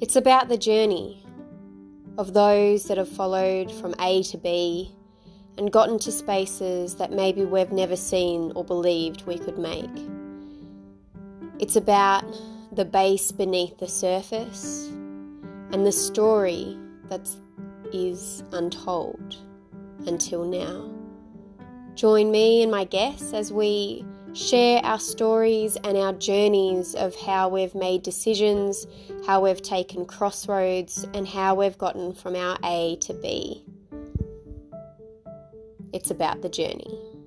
It's about the journey of those that have followed from A to B and gotten to spaces that maybe we've never seen or believed we could make. It's about the base beneath the surface and the story that is untold until now. Join me and my guests as we share our stories and our journeys of how we've made decisions, how we've taken crossroads, and how we've gotten from our A to B. It's about the journey.